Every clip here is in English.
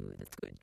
Ooh, that's good.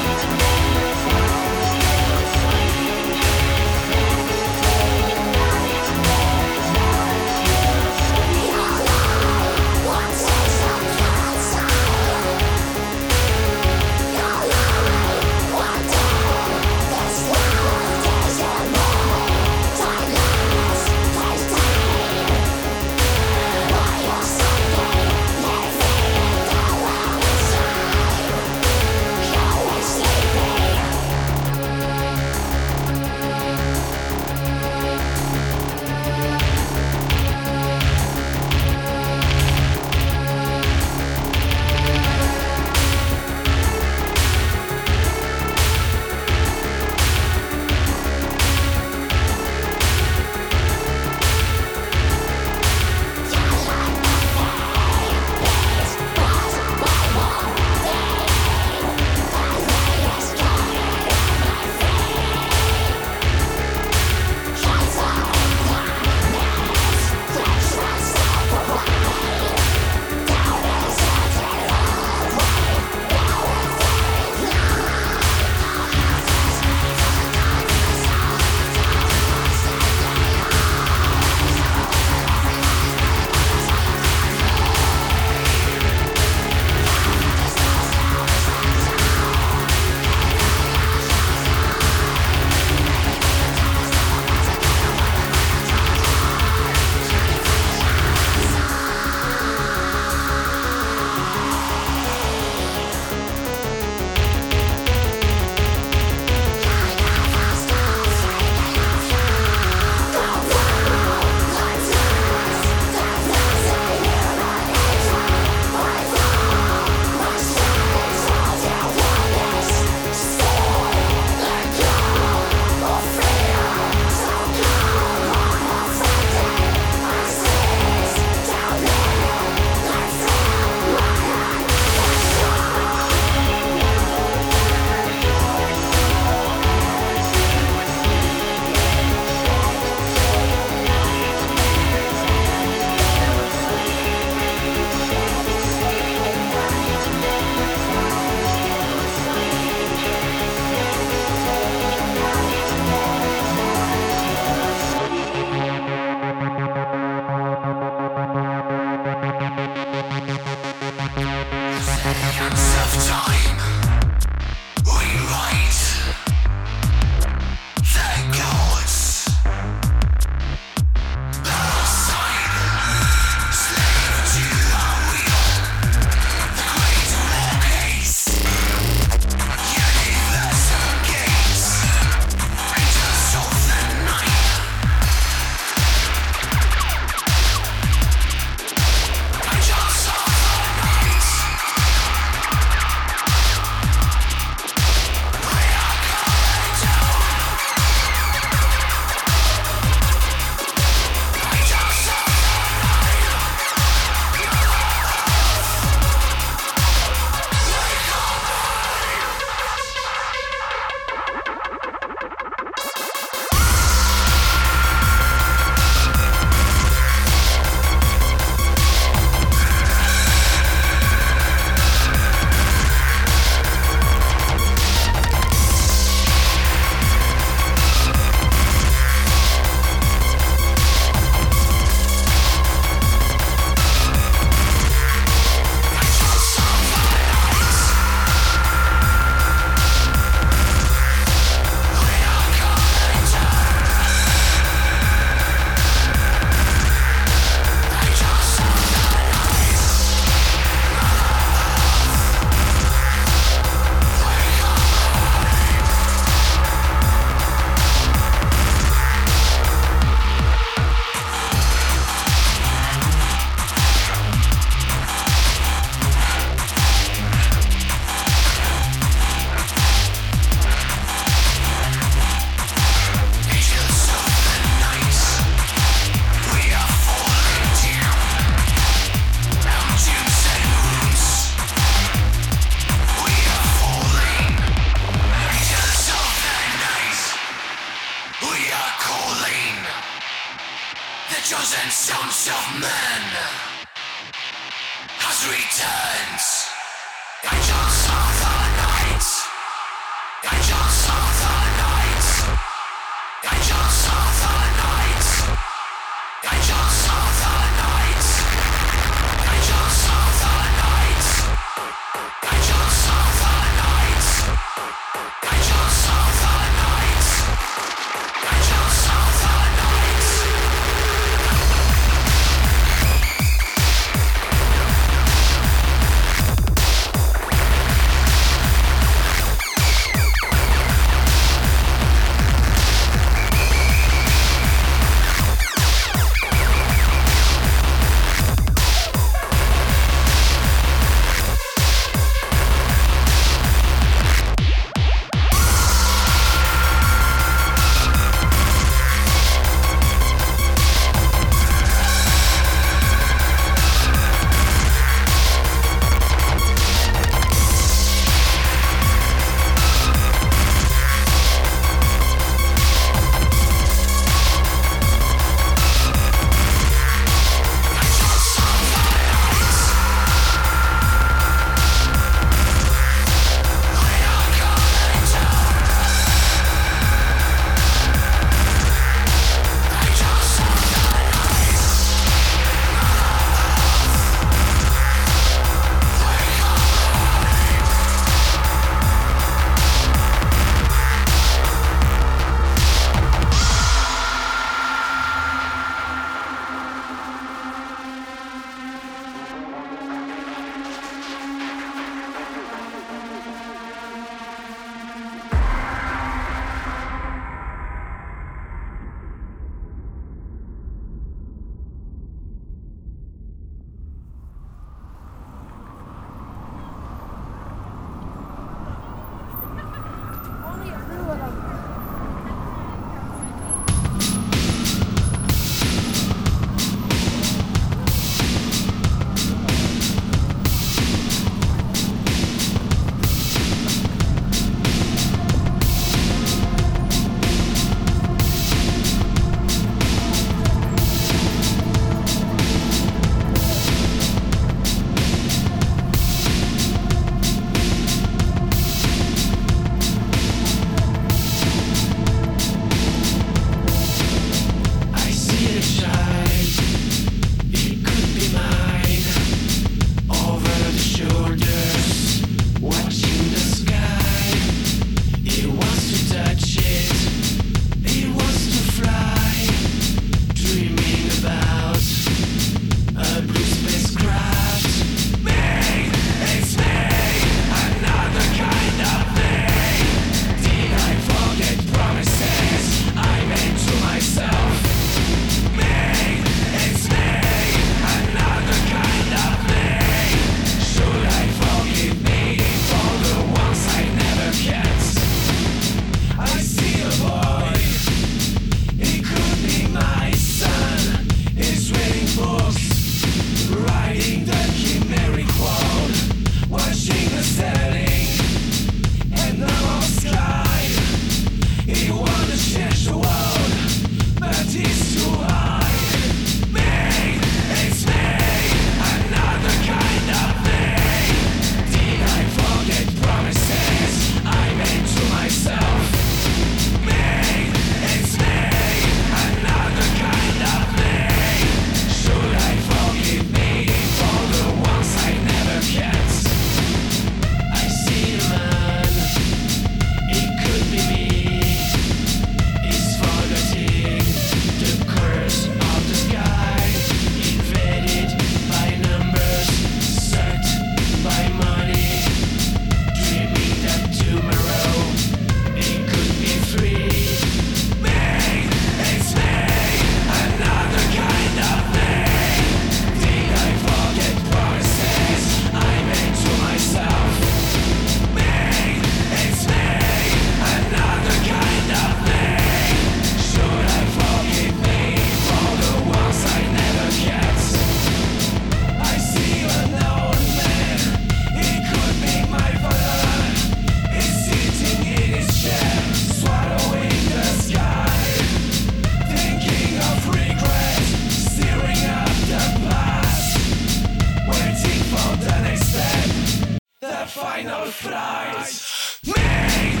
final flight. Me!